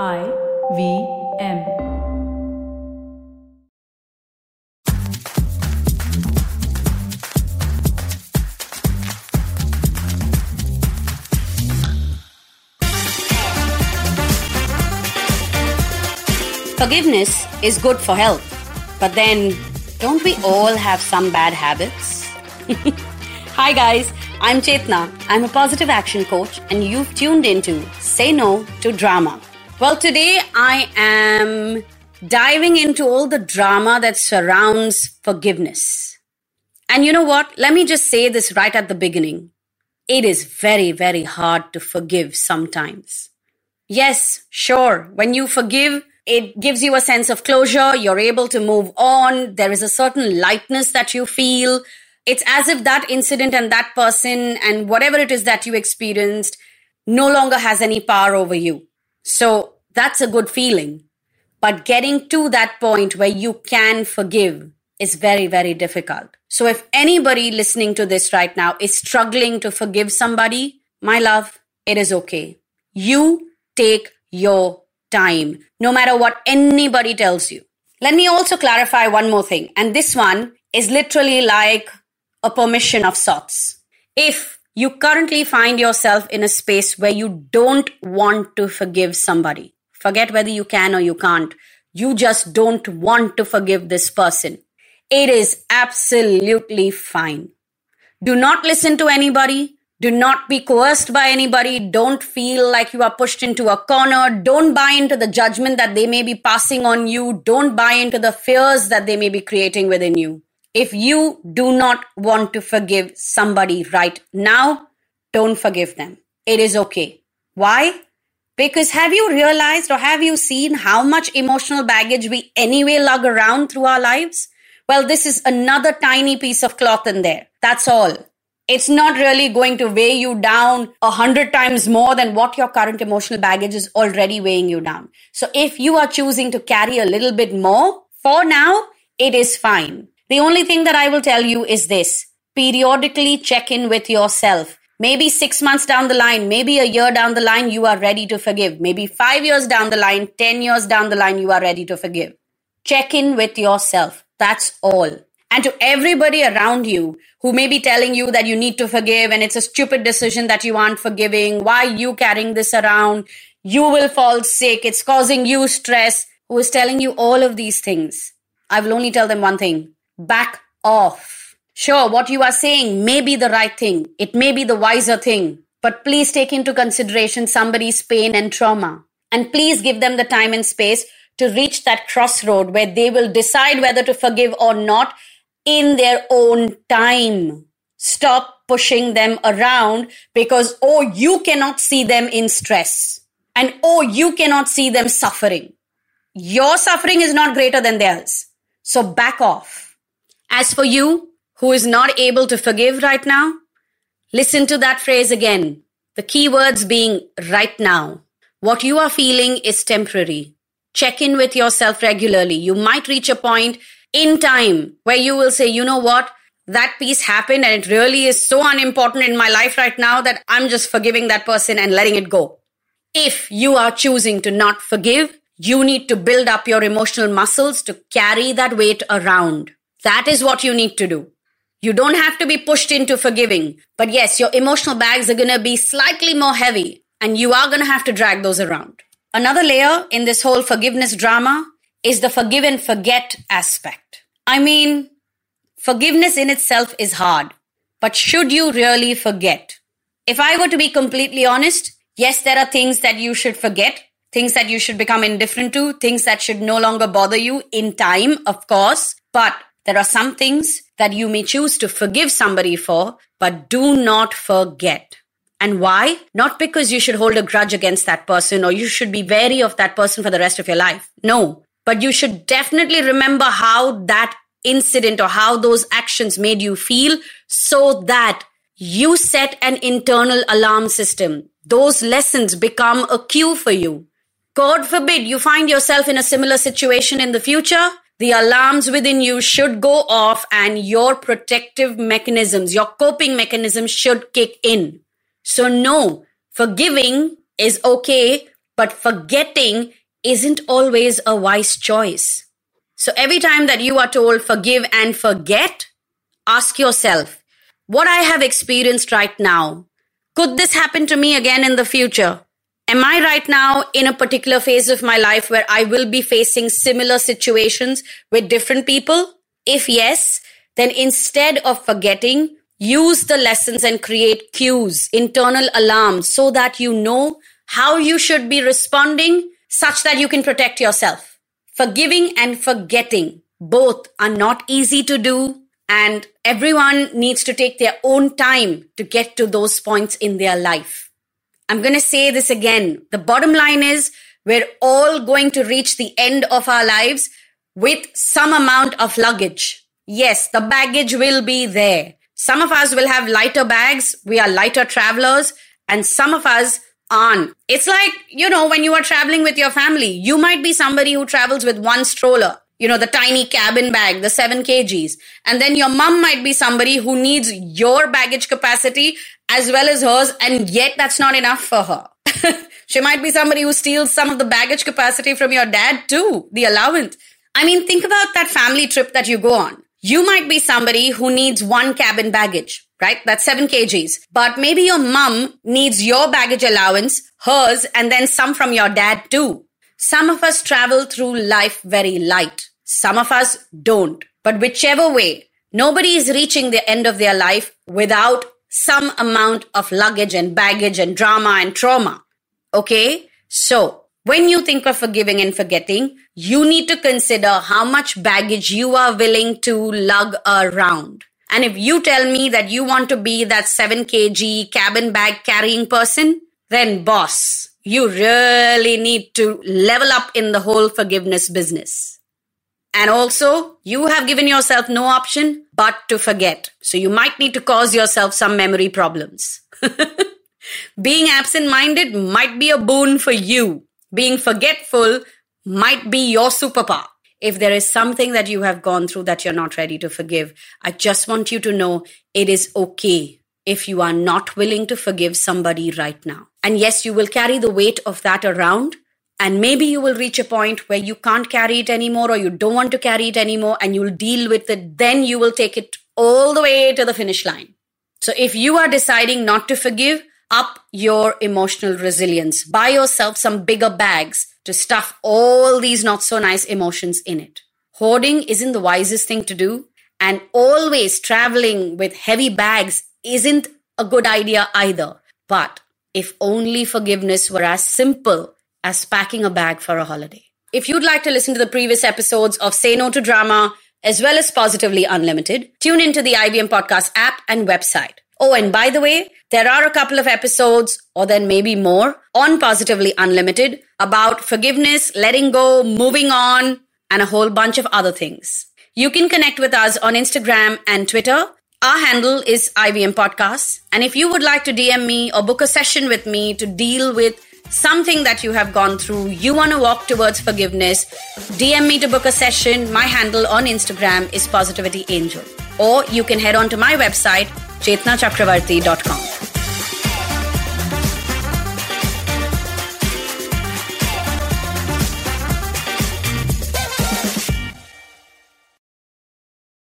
I V M. Forgiveness is good for health, but then don't we all have some bad habits? Hi, guys, I'm Chetna. I'm a positive action coach, and you've tuned into Say No to Drama. Well, today I am diving into all the drama that surrounds forgiveness. And you know what? Let me just say this right at the beginning. It is very, very hard to forgive sometimes. Yes, sure. When you forgive, it gives you a sense of closure. You're able to move on. There is a certain lightness that you feel. It's as if that incident and that person and whatever it is that you experienced no longer has any power over you. So that's a good feeling. But getting to that point where you can forgive is very, very difficult. So if anybody listening to this right now is struggling to forgive somebody, my love, it is okay. You take your time, no matter what anybody tells you. Let me also clarify one more thing. And this one is literally like a permission of sorts. If you currently find yourself in a space where you don't want to forgive somebody, forget whether you can or you can't, you just don't want to forgive this person. It is absolutely fine. Do not listen to anybody. Do not be coerced by anybody. Don't feel like you are pushed into a corner. Don't buy into the judgment that they may be passing on you. Don't buy into the fears that they may be creating within you. If you do not want to forgive somebody right now, don't forgive them. It is okay. Why? Because have you realized or have you seen how much emotional baggage we anyway lug around through our lives? Well, this is another tiny piece of cloth in there. That's all it's not really going to weigh you down a hundred times more than what your current emotional baggage is already weighing you down. So if you are choosing to carry a little bit more, for now, it is fine. The only thing that I will tell you is this periodically check in with yourself. Maybe six months down the line, maybe a year down the line, you are ready to forgive. Maybe five years down the line, 10 years down the line, you are ready to forgive. Check in with yourself. That's all and to everybody around you who may be telling you that you need to forgive and it's a stupid decision that you aren't forgiving. Why you carrying this around? You will fall sick. It's causing you stress. Who is telling you all of these things? I will only tell them one thing. Back off. Sure, what you are saying may be the right thing. It may be the wiser thing. But please take into consideration somebody's pain and trauma. And please give them the time and space to reach that crossroad where they will decide whether to forgive or not in their own time. Stop pushing them around because, oh, you cannot see them in stress. And oh, you cannot see them suffering. Your suffering is not greater than theirs. So back off. As for you, who is not able to forgive right now, listen to that phrase again. The key words being right now. What you are feeling is temporary. Check in with yourself regularly. You might reach a point in time where you will say, you know what? That piece happened and it really is so unimportant in my life right now that I'm just forgiving that person and letting it go. If you are choosing to not forgive, you need to build up your emotional muscles to carry that weight around. That is what you need to do. You don't have to be pushed into forgiving, but yes, your emotional bags are going to be slightly more heavy and you are going to have to drag those around. Another layer in this whole forgiveness drama is the forgive and forget aspect. I mean, forgiveness in itself is hard, but should you really forget? If I were to be completely honest, yes, there are things that you should forget, things that you should become indifferent to, things that should no longer bother you in time, of course, but there are some things that you may choose to forgive somebody for, but do not forget. And why? Not because you should hold a grudge against that person or you should be wary of that person for the rest of your life. No, but you should definitely remember how that incident or how those actions made you feel so that you set an internal alarm system. Those lessons become a cue for you. God forbid you find yourself in a similar situation in the future. The alarms within you should go off and your protective mechanisms, your coping mechanisms should kick in. So no, forgiving is okay but forgetting isn't always a wise choice. So every time that you are told forgive and forget, ask yourself, what I have experienced right now, could this happen to me again in the future? Am I right now in a particular phase of my life where I will be facing similar situations with different people? If yes, then instead of forgetting, use the lessons and create cues, internal alarms, so that you know how you should be responding such that you can protect yourself. Forgiving and forgetting both are not easy to do, and everyone needs to take their own time to get to those points in their life. I'm going to say this again. The bottom line is we're all going to reach the end of our lives with some amount of luggage. Yes, the baggage will be there. Some of us will have lighter bags. We are lighter travelers and some of us aren't. It's like, you know, when you are traveling with your family, you might be somebody who travels with one stroller, you know, the tiny cabin bag, the seven kgs. And then your mom might be somebody who needs your baggage capacity as well as hers. And yet that's not enough for her. she might be somebody who steals some of the baggage capacity from your dad too, the allowance. I mean, think about that family trip that you go on. You might be somebody who needs one cabin baggage, right? That's seven kgs. But maybe your mom needs your baggage allowance, hers, and then some from your dad too. Some of us travel through life very light. Some of us don't. But whichever way, nobody is reaching the end of their life without some amount of luggage and baggage and drama and trauma. Okay? So when you think of forgiving and forgetting, you need to consider how much baggage you are willing to lug around. And if you tell me that you want to be that 7 kg cabin bag carrying person, then boss, you really need to level up in the whole forgiveness business. And also, you have given yourself no option but to forget. So you might need to cause yourself some memory problems. Being absent minded might be a boon for you being forgetful might be your superpower. If there is something that you have gone through that you're not ready to forgive, I just want you to know it is okay if you are not willing to forgive somebody right now. And yes, you will carry the weight of that around. And maybe you will reach a point where you can't carry it anymore or you don't want to carry it anymore and you'll deal with it. Then you will take it all the way to the finish line. So if you are deciding not to forgive, up your emotional resilience. Buy yourself some bigger bags to stuff all these not so nice emotions in it. Hoarding isn't the wisest thing to do, and always traveling with heavy bags isn't a good idea either. But if only forgiveness were as simple as packing a bag for a holiday. If you'd like to listen to the previous episodes of Say No to Drama, as well as Positively Unlimited, tune into the IVM Podcast app and website. Oh, and by the way, there are a couple of episodes, or then maybe more, on Positively Unlimited about forgiveness, letting go, moving on, and a whole bunch of other things. You can connect with us on Instagram and Twitter. Our handle is IVM Podcasts. And if you would like to DM me or book a session with me to deal with something that you have gone through, you want to walk towards forgiveness, DM me to book a session. My handle on Instagram is Positivity Angel. Or you can head on to my website, chetnachakravarti.com.